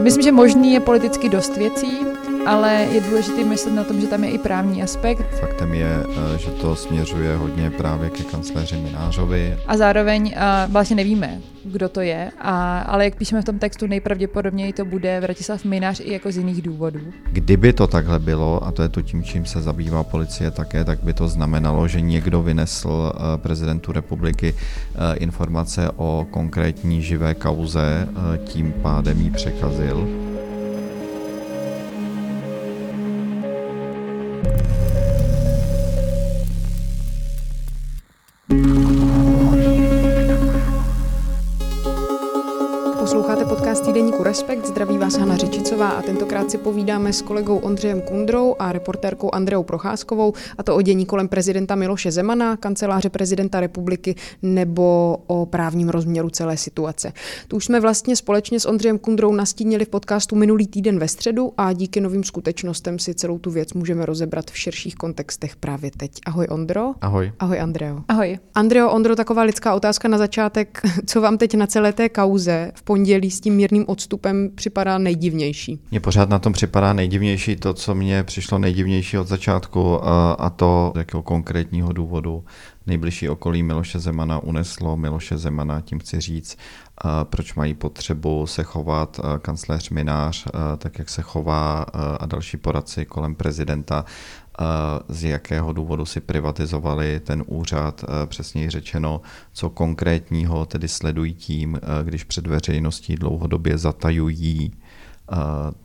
Myslím, že možný je politicky dost věcí, ale je důležité myslet na tom, že tam je i právní aspekt. Faktem je, eh, že to směřuje hodně právě ke kancléři Minářovi. A zároveň uh, vlastně nevíme, kdo to je, a, ale jak píšeme v tom textu, nejpravděpodobněji to bude Vratislav Minář i jako z jiných důvodů. Kdyby to takhle bylo, a to je to tím, čím se zabývá policie také, tak by to znamenalo, že někdo vynesl uh, prezidentu republiky informace o konkrétní živé kauze, tím pádem ji překazil. Respekt, zdraví vás Hana Řečicová a tentokrát si povídáme s kolegou Ondřejem Kundrou a reportérkou Andreou Procházkovou a to o dění kolem prezidenta Miloše Zemana, kanceláře prezidenta republiky nebo o právním rozměru celé situace. Tu už jsme vlastně společně s Ondřejem Kundrou nastínili v podcastu minulý týden ve středu a díky novým skutečnostem si celou tu věc můžeme rozebrat v širších kontextech právě teď. Ahoj Ondro. Ahoj. Ahoj Andreo. Ahoj. Andreo, Ondro, taková lidská otázka na začátek. Co vám teď na celé té kauze v pondělí s tím mírným odstupem postupem připadá nejdivnější? Mně pořád na tom připadá nejdivnější to, co mně přišlo nejdivnější od začátku, a to z jakého konkrétního důvodu nejbližší okolí Miloše Zemana uneslo Miloše Zemana, tím chci říct, proč mají potřebu se chovat kancléř Minář, tak jak se chová a další poradci kolem prezidenta, z jakého důvodu si privatizovali ten úřad, přesněji řečeno, co konkrétního tedy sledují tím, když před veřejností dlouhodobě zatajují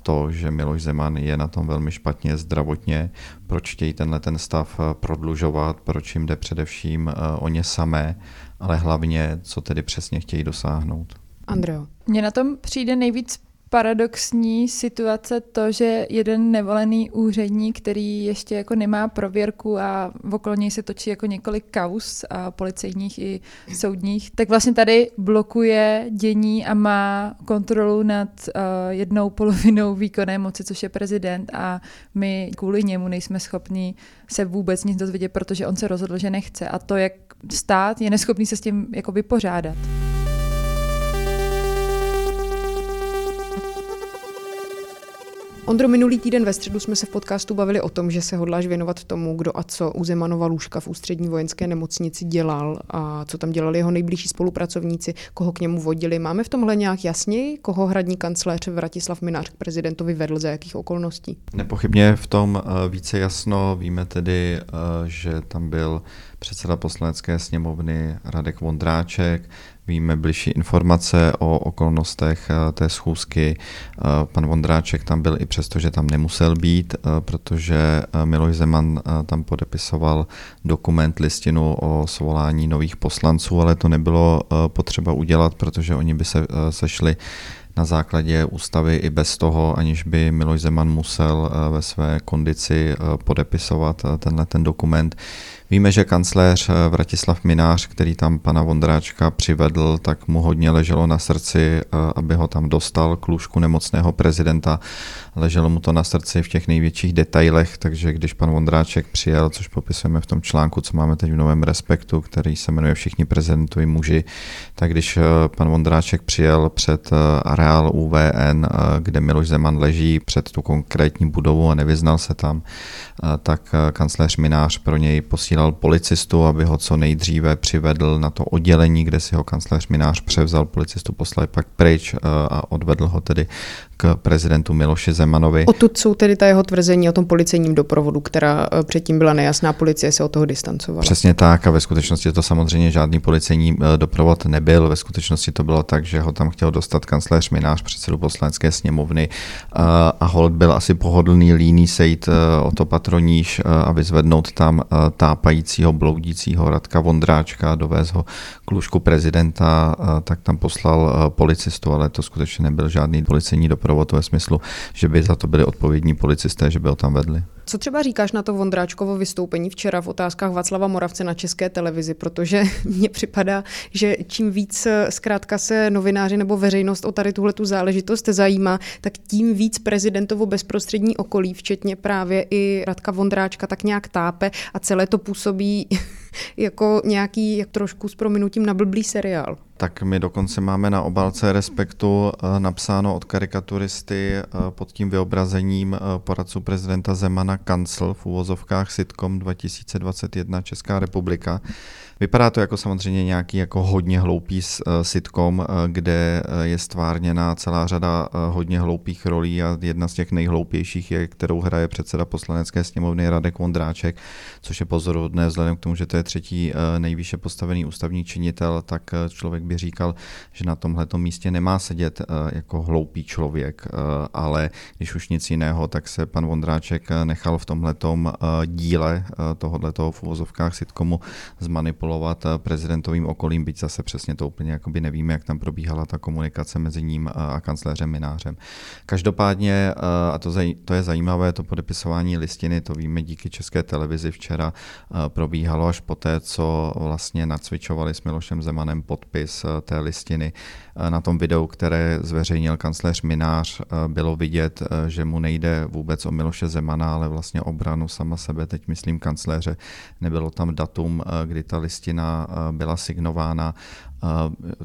to, že Miloš Zeman je na tom velmi špatně zdravotně, proč chtějí tenhle ten stav prodlužovat, proč jim jde především o ně samé, ale hlavně, co tedy přesně chtějí dosáhnout. Andreo. Mně na tom přijde nejvíc paradoxní situace to, že jeden nevolený úředník, který ještě jako nemá prověrku a okolo něj se točí jako několik kaus a policejních i soudních, tak vlastně tady blokuje dění a má kontrolu nad uh, jednou polovinou výkonné moci, což je prezident a my kvůli němu nejsme schopni se vůbec nic dozvědět, protože on se rozhodl, že nechce a to, jak stát je neschopný se s tím jako vypořádat. Ondro, minulý týden ve středu jsme se v podcastu bavili o tom, že se hodláš věnovat tomu, kdo a co u Zemanova lůžka v ústřední vojenské nemocnici dělal a co tam dělali jeho nejbližší spolupracovníci, koho k němu vodili. Máme v tomhle nějak jasněji, koho hradní kancléř Vratislav Minář k prezidentovi vedl, za jakých okolností? Nepochybně v tom eh, více jasno. Víme tedy, eh, že tam byl předseda poslanecké sněmovny Radek Vondráček, víme bližší informace o okolnostech eh, té schůzky. Eh, pan Vondráček tam byl i přesto, že tam nemusel být, eh, protože Miloš Zeman tam podepisoval dokument, listinu o svolání nových poslanců, ale to nebylo potřeba udělat, protože oni by se sešli na základě ústavy i bez toho, aniž by Miloš Zeman musel ve své kondici podepisovat tenhle ten dokument. Víme, že kancléř eh, Vratislav Minář, který tam pana Vondráčka přivedl, tak mu hodně leželo na srdci, eh, aby ho tam dostal k lůžku nemocného prezidenta. Leželo mu to na srdci v těch největších detailech, takže když pan Vondráček přijel, což popisujeme v tom článku, co máme teď v Novém Respektu, který se jmenuje Všichni prezidentovi muži, tak když eh, pan Vondráček přijel před areál UVN, kde Miloš Zeman leží před tu konkrétní budovu a nevyznal se tam, tak kancléř Minář pro něj posílal posílal policistu, aby ho co nejdříve přivedl na to oddělení, kde si ho kancléř Minář převzal, policistu poslali pak pryč eh, a odvedl ho tedy k prezidentu Miloši Zemanovi. Odtud jsou tedy ta jeho tvrzení o tom policejním doprovodu, která eh, předtím byla nejasná, policie se od toho distancovala. Přesně tak a ve skutečnosti to samozřejmě žádný policejní eh, doprovod nebyl. Ve skutečnosti to bylo tak, že ho tam chtěl dostat kancléř Minář, předsedu poslanecké sněmovny a hold byl asi pohodlný líný sejít o to patroníž a vyzvednout tam táp chápajícího, bloudícího Radka Vondráčka, dovez ho k lůžku prezidenta, tak tam poslal policistu, ale to skutečně nebyl žádný policejní doprovod ve smyslu, že by za to byli odpovědní policisté, že by ho tam vedli. Co třeba říkáš na to Vondráčkovo vystoupení včera v otázkách Václava Moravce na české televizi, protože mně připadá, že čím víc eh, zkrátka se novináři nebo veřejnost o tady tuhle tu záležitost zajímá, tak tím víc prezidentovo bezprostřední okolí, včetně právě i Radka Vondráčka, tak nějak tápe a celé to působí jako nějaký jak trošku s prominutím na blblý seriál. Tak my dokonce máme na obalce Respektu eh, napsáno od karikaturisty eh, pod tím vyobrazením eh, poradců prezidenta Zemana kancel v úvozovkách sitcom 2021 Česká republika. Vypadá to jako samozřejmě nějaký jako hodně hloupý sitcom, kde je stvárněna celá řada hodně hloupých rolí a jedna z těch nejhloupějších je, kterou hraje předseda poslanecké sněmovny Radek Vondráček, což je pozoruhodné vzhledem k tomu, že to je třetí nejvýše postavený ústavní činitel, tak člověk by říkal, že na tomhle místě nemá sedět eh, jako hloupý člověk, eh, ale když už nic jiného, tak se pan Vondráček eh, nechal v tomhletom díle tohoto v uvozovkách sitcomu zmanipulovat prezidentovým okolím, byť zase přesně to úplně jakoby nevíme, jak tam probíhala ta komunikace mezi ním a kancléřem Minářem. Každopádně, a to, to je zajímavé, to podepisování listiny, to víme díky české televizi včera, probíhalo až poté, co vlastně nacvičovali s Milošem Zemanem podpis Eh, té listiny. Eh, na tom videu, které zveřejnil kancléř Minář, eh, bylo vidět, že mu nejde vůbec o Miloše Zemana, ale vlastně obranu sama sebe, teď myslím kancléře. Nebylo tam datum, kdy ta listina byla signována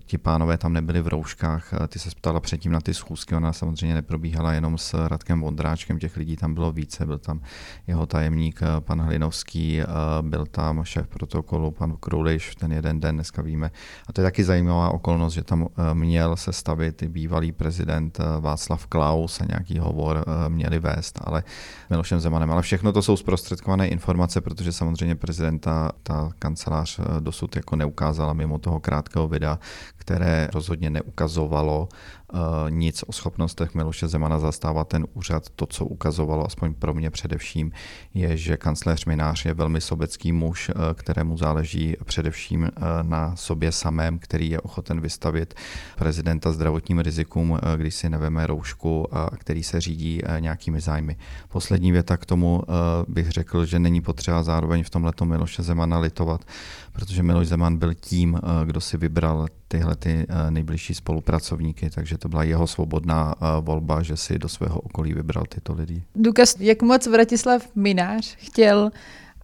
ti pánové tam nebyli v rouškách, ty se ptala předtím na ty schůzky, ona samozřejmě neprobíhala jenom s Radkem Vondráčkem, těch lidí tam bylo více, byl tam jeho tajemník pan Hlinovský, byl tam šéf protokolu pan Kruliš ten jeden den, dneska víme. A to je taky zajímavá okolnost, že tam měl se stavit i bývalý prezident Václav Klaus a nějaký hovor měli vést, ale Milošem Zemanem. Ale všechno to jsou zprostředkované informace, protože samozřejmě prezidenta ta kancelář dosud jako neukázala mimo toho krátkého videa, které rozhodně neukazovalo nic o schopnostech Miloše Zemana zastávat ten úřad. To, co ukazovalo, aspoň pro mě především, je, že kancléř Minář je velmi sobecký muž, uh, kterému záleží především uh, na sobě samém, který je ochoten vystavit prezidenta zdravotním rizikům, když si neveme roušku a který se řídí nějakými zájmy. Poslední věta k tomu bych řekl, že není potřeba zároveň v tomhle Miloše Zemana litovat, protože Miloš Zeman byl tím, kdo si vybral tyhle ty eh, nejbližší spolupracovníky, takže to byla jeho svobodná eh, volba, že si do svého okolí vybral tyto lidi. Důkaz, jak moc Vratislav Minář chtěl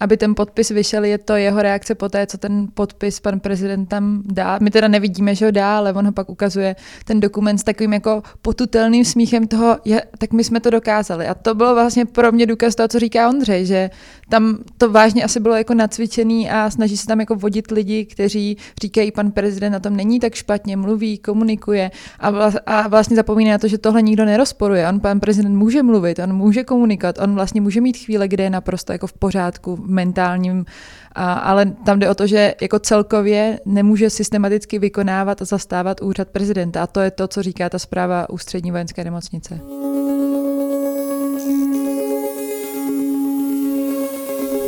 aby ten podpis vyšel, je to jeho reakce po té, co ten podpis pan prezident tam dá. My teda nevidíme, že ho dá, ale on ho pak ukazuje ten dokument s takovým jako potutelným smíchem toho, je, tak my jsme to dokázali. A to bylo vlastně pro mě důkaz toho, co říká Ondřej, že tam to vážně asi bylo jako nacvičený a snaží se tam jako vodit lidi, kteří říkají, pan prezident na tom není tak špatně, mluví, komunikuje a, vla, a vlastně zapomíná na to, že tohle nikdo nerozporuje. On, pan prezident může mluvit, on může komunikovat, on vlastně může mít chvíle, kde je naprosto jako v pořádku, mentálním, a, ale tam jde o to, že jako celkově nemůže systematicky vykonávat a zastávat úřad prezidenta. A to je to, co říká ta zpráva ústřední vojenské nemocnice.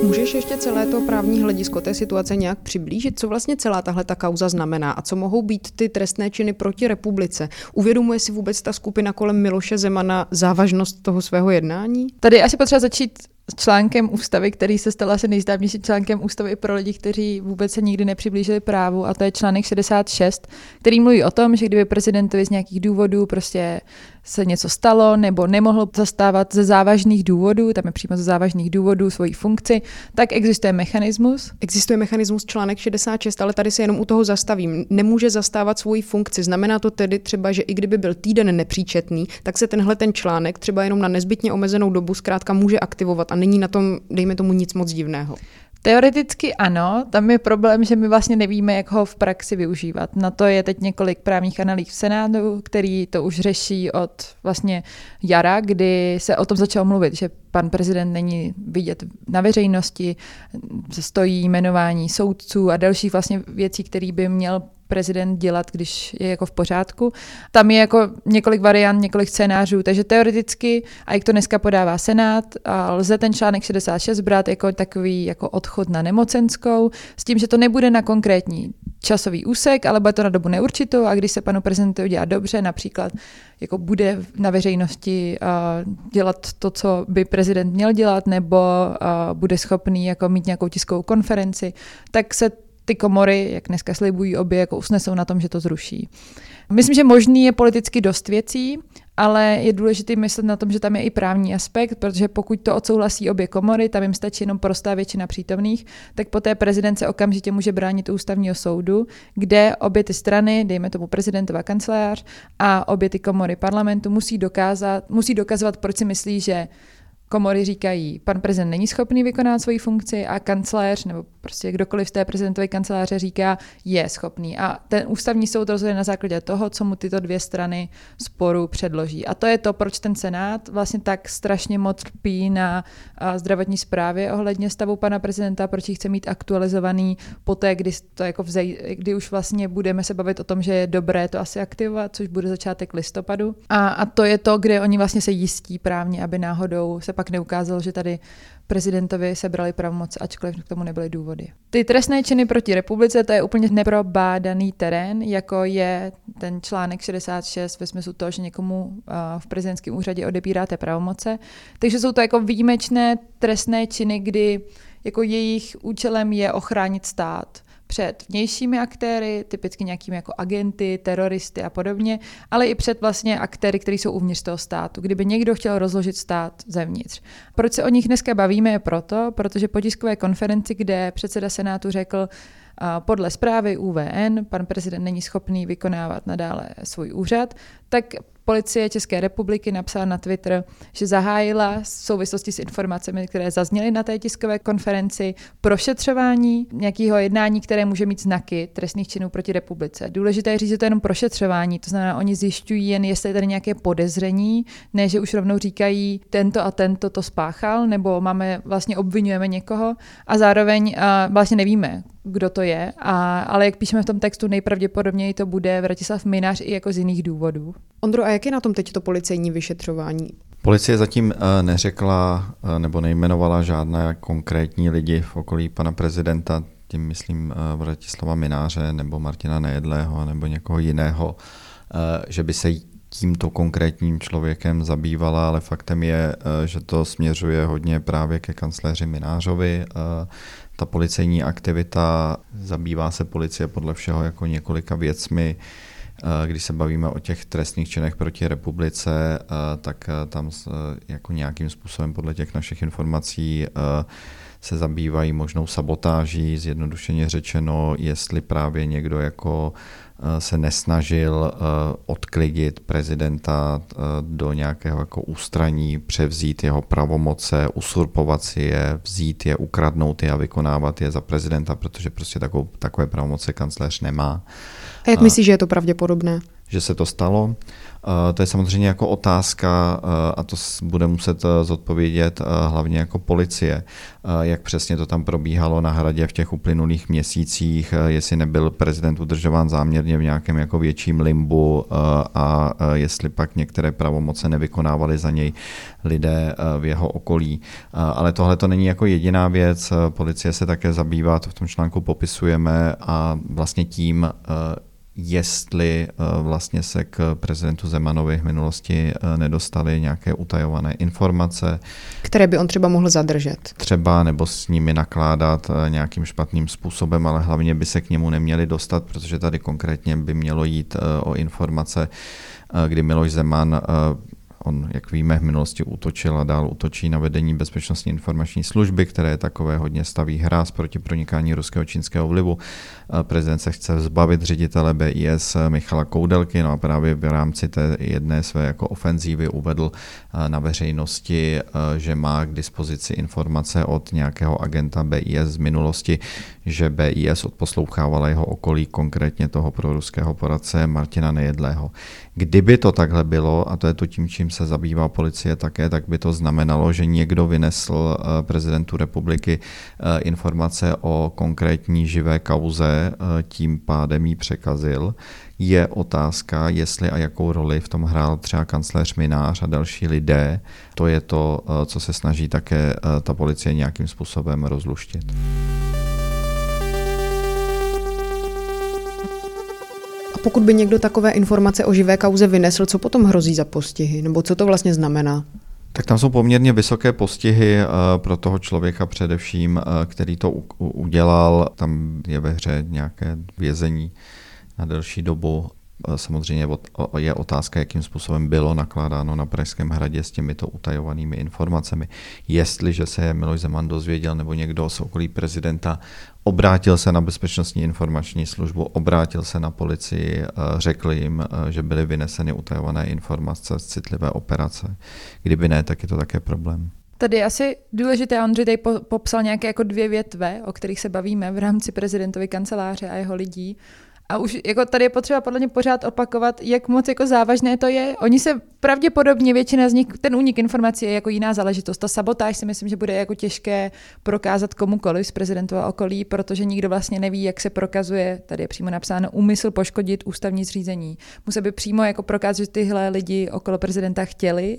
Můžeš ještě celé to právní hledisko té situace nějak přiblížit? Co vlastně celá tahle ta kauza znamená a co mohou být ty trestné činy proti republice? Uvědomuje si vůbec ta skupina kolem Miloše Zemana závažnost toho svého jednání? Tady asi potřeba začít článkem ústavy, který se stal asi nejznámějším článkem ústavy pro lidi, kteří vůbec se nikdy nepřiblížili právu, a to je článek 66, který mluví o tom, že kdyby prezidentovi z nějakých důvodů prostě se něco stalo nebo nemohl zastávat ze závažných důvodů, tam je přímo ze závažných důvodů svoji funkci, tak existuje mechanismus. Existuje mechanismus článek 66, ale tady se jenom u toho zastavím. Nemůže zastávat svoji funkci. Znamená to tedy třeba, že i kdyby byl týden nepříčetný, tak se tenhle ten článek třeba jenom na nezbytně omezenou dobu zkrátka může aktivovat a není na tom, dejme tomu, nic moc divného. Teoreticky ano, tam je problém, že my vlastně nevíme, jak ho v praxi využívat. Na to je teď několik právních analýz v Senátu, který to už řeší od vlastně jara, kdy se o tom začalo mluvit, že pan prezident není vidět na veřejnosti, stojí jmenování soudců a dalších vlastně věcí, které by měl prezident dělat, když je jako v pořádku. Tam je jako několik variant, několik scénářů, takže teoreticky, a jak to dneska podává Senát, a lze ten článek 66 brát jako takový jako odchod na nemocenskou, s tím, že to nebude na konkrétní časový úsek, ale bude to na dobu neurčitou a když se panu prezidentu udělá dobře, například jako bude na veřejnosti dělat to, co by prezident měl dělat, nebo bude schopný jako mít nějakou tiskovou konferenci, tak se ty komory, jak dneska slibují obě, jako usnesou na tom, že to zruší. Myslím, že možný je politicky dost věcí, ale je důležité myslet na tom, že tam je i právní aspekt, protože pokud to odsouhlasí obě komory, tam jim stačí jenom prostá většina přítomných, tak poté prezident se okamžitě může bránit u ústavního soudu, kde obě ty strany, dejme tomu prezidentová kancelář a obě ty komory parlamentu musí dokázat, musí dokazovat, proč si myslí, že komory říkají, pan prezident není schopný vykonat svoji funkci a kancléř nebo prostě kdokoliv z té prezidentové kanceláře říká, je schopný. A ten ústavní soud rozhoduje na základě toho, co mu tyto dvě strany sporu předloží. A to je to, proč ten Senát vlastně tak strašně moc lpí na zdravotní zprávě ohledně stavu pana prezidenta, proč ji chce mít aktualizovaný poté, kdy, to jako vzej, kdy už vlastně budeme se bavit o tom, že je dobré to asi aktivovat, což bude začátek listopadu. A, a to je to, kde oni vlastně se jistí právně, aby náhodou se pak neukázalo, že tady prezidentovi sebrali pravomoc, ačkoliv k tomu nebyly důvody. Ty trestné činy proti republice, to je úplně neprobádaný terén, jako je ten článek 66 ve smyslu toho, že někomu v prezidentském úřadě odebíráte pravomoce. Takže jsou to jako výjimečné trestné činy, kdy jako jejich účelem je ochránit stát před vnějšími aktéry, typicky nějakými jako agenty, teroristy a podobně, ale i před vlastně aktéry, kteří jsou uvnitř toho státu, kdyby někdo chtěl rozložit stát zevnitř. Proč se o nich dneska bavíme je proto, protože po tiskové konferenci, kde předseda Senátu řekl, podle zprávy UVN pan prezident není schopný vykonávat nadále svůj úřad, tak Policie České republiky napsala na Twitter, že zahájila v souvislosti s informacemi, které zazněly na té tiskové konferenci, prošetřování nějakého jednání, které může mít znaky trestných činů proti republice. Důležité je říct, že to je jenom prošetřování, to znamená, oni zjišťují jen, jestli je tady nějaké podezření, ne, že už rovnou říkají, tento a tento to spáchal, nebo máme, vlastně obvinujeme někoho a zároveň a vlastně nevíme, kdo to je, a, ale jak píšeme v tom textu, nejpravděpodobněji to bude Vratislav Minář i jako z jiných důvodů. Ondro, a jak je na tom teď to policejní vyšetřování? Policie zatím eh, neřekla eh, nebo nejmenovala žádné konkrétní lidi v okolí pana prezidenta, tím myslím eh, Vratislava Mináře nebo Martina Nejedlého nebo někoho jiného, že by se tímto konkrétním člověkem zabývala, ale faktem je, že to směřuje hodně právě ke kancléři Minářovi ta policejní aktivita, zabývá se policie podle všeho jako několika věcmi, eh, když se bavíme o těch trestných činech proti republice, eh, tak eh, tam jako nějakým způsobem podle těch našich informací se zabývají možnou sabotáží, zjednodušeně řečeno, jestli právě někdo jako Eh, se nesnažil eh, odklidit prezidenta eh, do nějakého jako ústraní, převzít jeho pravomoce, usurpovat si je, vzít je, ukradnout je a vykonávat je za prezidenta, protože prostě takovou, takové pravomoce kancléř nemá. A jak myslíš, že je to pravděpodobné? Že se to stalo? Eh, to je samozřejmě jako otázka eh, a to bude muset eh, zodpovědět hlavně jako policie, jak přesně to tam probíhalo na hradě v těch uplynulých měsících, jestli nebyl prezident udržován záměrně v nějakém jako větším limbu a jestli pak některé pravomoce nevykonávali za něj lidé v jeho okolí. Ale tohle to není jako jediná věc, policie se také zabývá, to v tom článku popisujeme a vlastně tím, jestli eh, vlastně se k prezidentu Zemanovi v minulosti eh, nedostaly nějaké utajované informace. Které by on třeba mohl zadržet. Třeba nebo s nimi nakládat eh, nějakým špatným způsobem, ale hlavně by se k němu neměli dostat, protože tady konkrétně by mělo jít o informace, kdy Miloš Zeman On, jak víme, v minulosti útočil a dál útočí na vedení bezpečnostní informační služby, které takové hodně staví hráz proti pronikání ruského čínského vlivu. Prezident se chce zbavit ředitele BIS Michala Koudelky, no a právě v rámci té jedné své jako ofenzívy uvedl na veřejnosti, že má k dispozici informace od nějakého agenta BIS z minulosti, že BIS odposlouchávala jeho okolí, konkrétně toho proruského poradce Martina Nejedlého. Kdyby to takhle bylo, a to je to tím, čím kterým se zabývá policie také, tak by to znamenalo, že někdo vynesl prezidentu republiky informace o konkrétní živé kauze, tím pádem jí překazil je otázka, jestli a jakou roli v tom hrál třeba kancléř Minář a další lidé. To je to, eh, co se snaží také eh, ta policie nějakým způsobem rozluštit. A pokud by někdo takové informace o živé kauze vynesl, co potom hrozí za postihy? Nebo co to vlastně znamená? Tak tam jsou poměrně vysoké postihy eh, pro toho člověka především, který to udělal. Tam je ve hře nějaké vězení na delší dobu. E, samozřejmě je otázka, jakým způsobem bylo nakládáno na Pražském hradě s těmito utajovanými informacemi. Jestliže se Miloš Zeman dozvěděl nebo někdo z okolí prezidenta, obrátil se na bezpečnostní informační službu, obrátil se na policii, e, řekl jim, e, že byly vyneseny utajované informace z citlivé operace. Kdyby ne, tak je to také problém. Tady je asi důležité, Ondřej tady popsal nějaké jako dvě větve, o kterých se bavíme v rámci prezidentovy kanceláře a jeho lidí. A už jako tady je potřeba podle mě pořád opakovat, jak moc jako závažné to je. Oni se pravděpodobně, většina z nich, ten únik informací je jako jiná záležitost. Ta sabotáž si myslím, že bude jako těžké prokázat komukoliv z prezidentova okolí, protože nikdo vlastně neví, jak se prokazuje, tady je přímo napsáno, úmysl poškodit ústavní zřízení. Musí by přímo jako prokázat, že tyhle lidi okolo prezidenta chtěli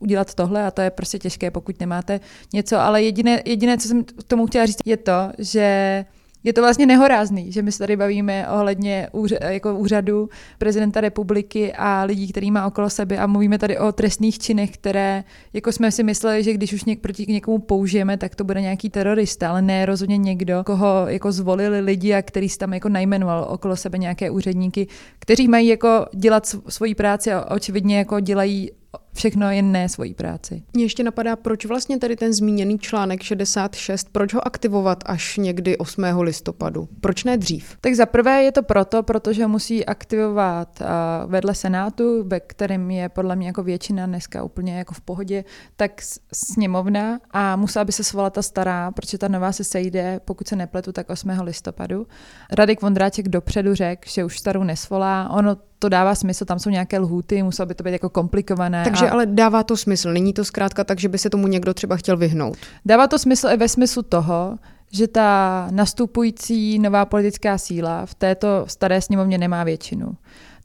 udělat tohle a to je prostě těžké, pokud nemáte něco. Ale jediné, jediné co jsem k tomu chtěla říct, je to, že je to vlastně nehorázný, že my se tady bavíme ohledně úř- jako úřadu prezidenta republiky a lidí, který má okolo sebe a mluvíme tady o trestných činech, které jako jsme si mysleli, že když už něk- proti někomu použijeme, tak to bude nějaký terorista, ale ne rozhodně někdo, koho jako zvolili lidi a který si tam jako najmenoval okolo sebe nějaké úředníky, kteří mají jako dělat svoji práci a očividně jako dělají všechno jen ne svoji práci. Mě ještě napadá, proč vlastně tady ten zmíněný článek 66, proč ho aktivovat až někdy 8. listopadu? Proč ne dřív? Tak za prvé je to proto, protože musí aktivovat uh, vedle Senátu, ve kterém je podle mě jako většina dneska úplně jako v pohodě, tak sněmovna a musela by se svolat ta stará, protože ta nová se sejde, pokud se nepletu, tak 8. listopadu. Radek Vondráček dopředu řekl, že už starou nesvolá. Ono to dává smysl, tam jsou nějaké lhůty, muselo by to být jako komplikované. Takže a... ale dává to smysl, není to zkrátka tak, že by se tomu někdo třeba chtěl vyhnout. Dává to smysl i ve smyslu toho, že ta nastupující nová politická síla v této staré sněmovně nemá většinu.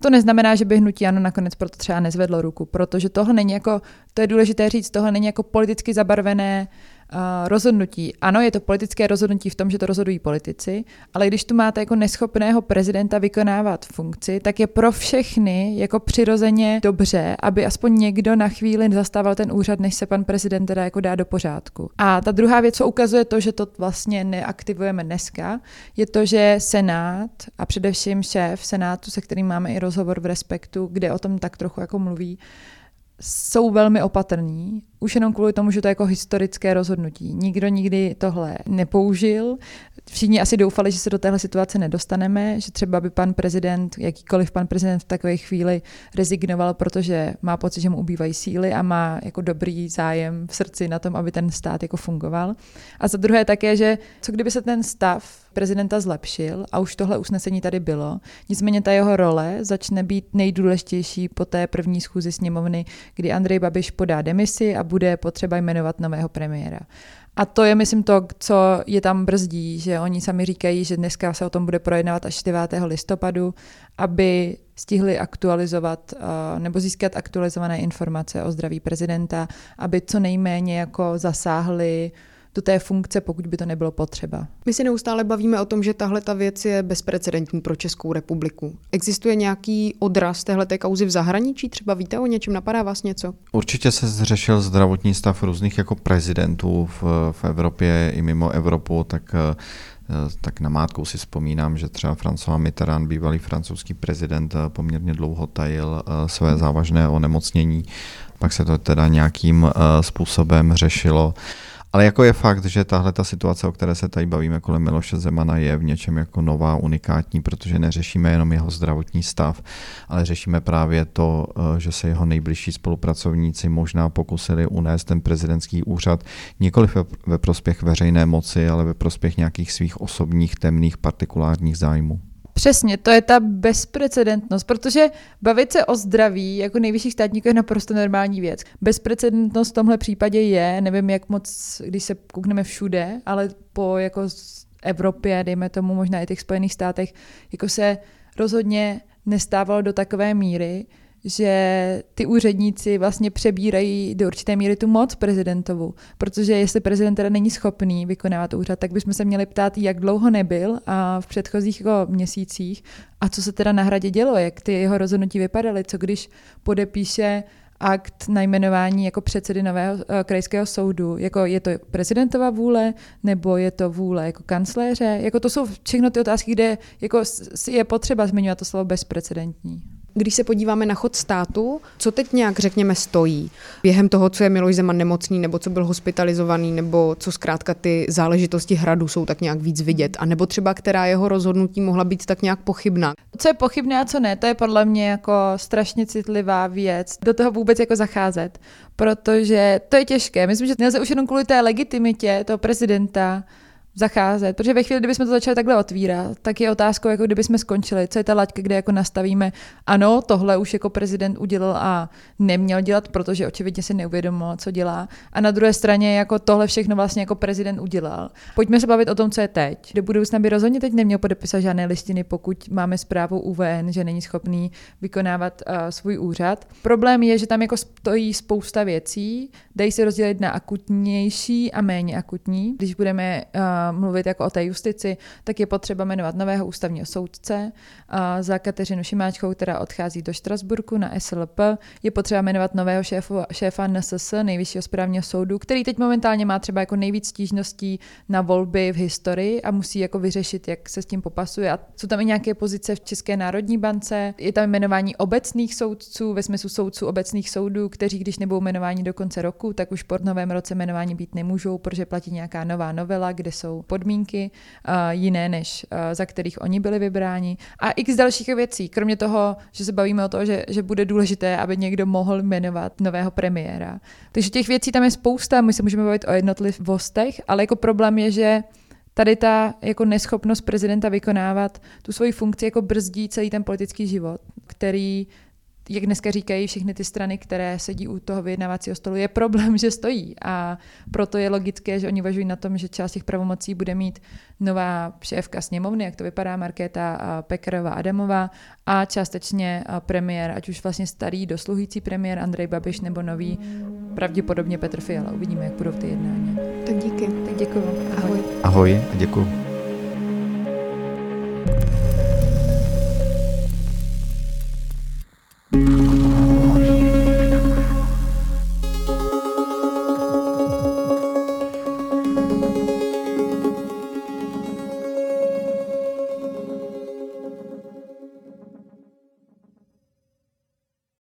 To neznamená, že by hnutí ano nakonec proto třeba nezvedlo ruku, protože tohle není jako, to je důležité říct, tohle není jako politicky zabarvené rozhodnutí. Ano, je to politické rozhodnutí v tom, že to rozhodují politici, ale když tu máte jako neschopného prezidenta vykonávat funkci, tak je pro všechny jako přirozeně dobře, aby aspoň někdo na chvíli zastával ten úřad, než se pan prezident teda jako dá do pořádku. A ta druhá věc, co ukazuje to, že to vlastně neaktivujeme dneska, je to, že Senát a především šéf Senátu, se kterým máme i rozhovor v Respektu, kde o tom tak trochu jako mluví, jsou velmi opatrní už jenom kvůli tomu, že to je jako historické rozhodnutí. Nikdo nikdy tohle nepoužil. Všichni asi doufali, že se do téhle situace nedostaneme, že třeba by pan prezident, jakýkoliv pan prezident v takové chvíli rezignoval, protože má pocit, že mu ubývají síly a má jako dobrý zájem v srdci na tom, aby ten stát jako fungoval. A za druhé také, že co kdyby se ten stav prezidenta zlepšil a už tohle usnesení tady bylo. Nicméně ta jeho role začne být nejdůležitější po té první schůzi sněmovny, kdy Andrej Babiš podá demisi a bude potřeba jmenovat nového premiéra. A to je, myslím, to, co je tam brzdí, že oni sami říkají, že dneska se o tom bude projednávat až 9. listopadu, aby stihli aktualizovat nebo získat aktualizované informace o zdraví prezidenta, aby co nejméně jako zasáhli do té funkce, pokud by to nebylo potřeba. My si neustále bavíme o tom, že tahle ta věc je bezprecedentní pro Českou republiku. Existuje nějaký odraz téhle kauzy v zahraničí? Třeba víte o něčem? Napadá vás něco? Určitě se zřešil zdravotní stav různých jako prezidentů v, v Evropě i mimo Evropu, tak eh, tak na mátkou si vzpomínám, že třeba François Mitterrand, bývalý francouzský prezident, eh, poměrně dlouho tajil eh, své závažné onemocnění. Pak se to teda nějakým způsobem řešilo. Ale jako je fakt, že tahle ta situace, o které se tady bavíme kolem Miloše Zemana, je v něčem jako nová, unikátní, protože neřešíme jenom jeho zdravotní stav, ale řešíme právě to, eh, že se jeho nejbližší spolupracovníci možná pokusili unést ten prezidentský úřad nikoli ve prospěch veřejné moci, ale ve prospěch nějakých svých osobních temných partikulárních zájmů. Přesně, to je ta bezprecedentnost, protože bavit se o zdraví jako nejvyšších státníků je naprosto normální věc. Bezprecedentnost v tomhle případě je, nevím jak moc, když se koukneme všude, ale po jako Evropě, dejme tomu možná i těch Spojených státech, jako se rozhodně nestávalo do takové míry, že ty úředníci vlastně přebírají do určité míry tu moc prezidentovu, protože jestli prezident teda není schopný vykonávat úřad, tak bychom se měli ptát, jak dlouho nebyl a v předchozích jako měsících a co se teda na hradě dělo, jak ty jeho rozhodnutí vypadaly, co když podepíše akt na jmenování jako předsedy nového uh, krajského soudu, jako je to prezidentova vůle, nebo je to vůle jako kancléře, jako to jsou všechno ty otázky, kde jako je potřeba zmiňovat to slovo bezprecedentní. Když se podíváme na chod státu, co teď nějak, řekněme, stojí během toho, co je Miloš Zeman nemocný, nebo co byl hospitalizovaný, nebo co zkrátka ty záležitosti hradu jsou tak nějak víc vidět, a nebo třeba která jeho rozhodnutí mohla být tak nějak pochybná. Co je pochybné a co ne, to je podle mě jako strašně citlivá věc. Do toho vůbec jako zacházet, protože to je těžké. Myslím, že nelze už jenom kvůli té legitimitě toho prezidenta zacházet. Protože ve chvíli, kdybychom to začali takhle otvírat, tak je otázkou, jako kdyby jsme skončili, co je ta laťka, kde jako nastavíme, ano, tohle už jako prezident udělal a neměl dělat, protože očividně si neuvědomil, co dělá. A na druhé straně jako tohle všechno vlastně jako prezident udělal. Pojďme se bavit o tom, co je teď. Do budoucna by rozhodně teď neměl podepisat žádné listiny, pokud máme zprávu UVN, že není schopný vykonávat uh, svůj úřad. Problém je, že tam jako stojí spousta věcí, dají se rozdělit na akutnější a méně akutní. Když budeme uh, mluvit jako o té justici, tak je potřeba jmenovat nového ústavního soudce. Za Kateřinu Šimáčkou, která odchází do Štrasburku na SLP, je potřeba jmenovat nového šéfu, šéfa NSS, nejvyššího správního soudu, který teď momentálně má třeba jako nejvíc stížností na volby v historii a musí jako vyřešit, jak se s tím popasuje. A jsou tam i nějaké pozice v České národní bance, je tam jmenování obecných soudců, ve smyslu soudců obecných soudů, kteří, když nebudou jmenováni do konce roku, tak už po novém roce jmenování být nemůžou, protože platí nějaká nová novela, kde jsou jsou podmínky uh, jiné, než uh, za kterých oni byli vybráni. A x dalších věcí, kromě toho, že se bavíme o tom, že, že bude důležité, aby někdo mohl jmenovat nového premiéra. Takže těch věcí tam je spousta, my se můžeme bavit o jednotlivostech, ale jako problém je, že tady ta jako neschopnost prezidenta vykonávat tu svoji funkci jako brzdí celý ten politický život, který jak dneska říkají všechny ty strany, které sedí u toho vyjednávacího stolu, je problém, že stojí. A proto je logické, že oni uvažují na tom, že část těch pravomocí bude mít nová šéfka sněmovny, jak to vypadá, Markéta Pekarová Adamová, a částečně premiér, ať už vlastně starý dosluhující premiér Andrej Babiš nebo nový, pravděpodobně Petr Fiala. Uvidíme, jak budou ty jednání. Tak díky. Tak děkuji. Ahoj. Ahoj a děkuji.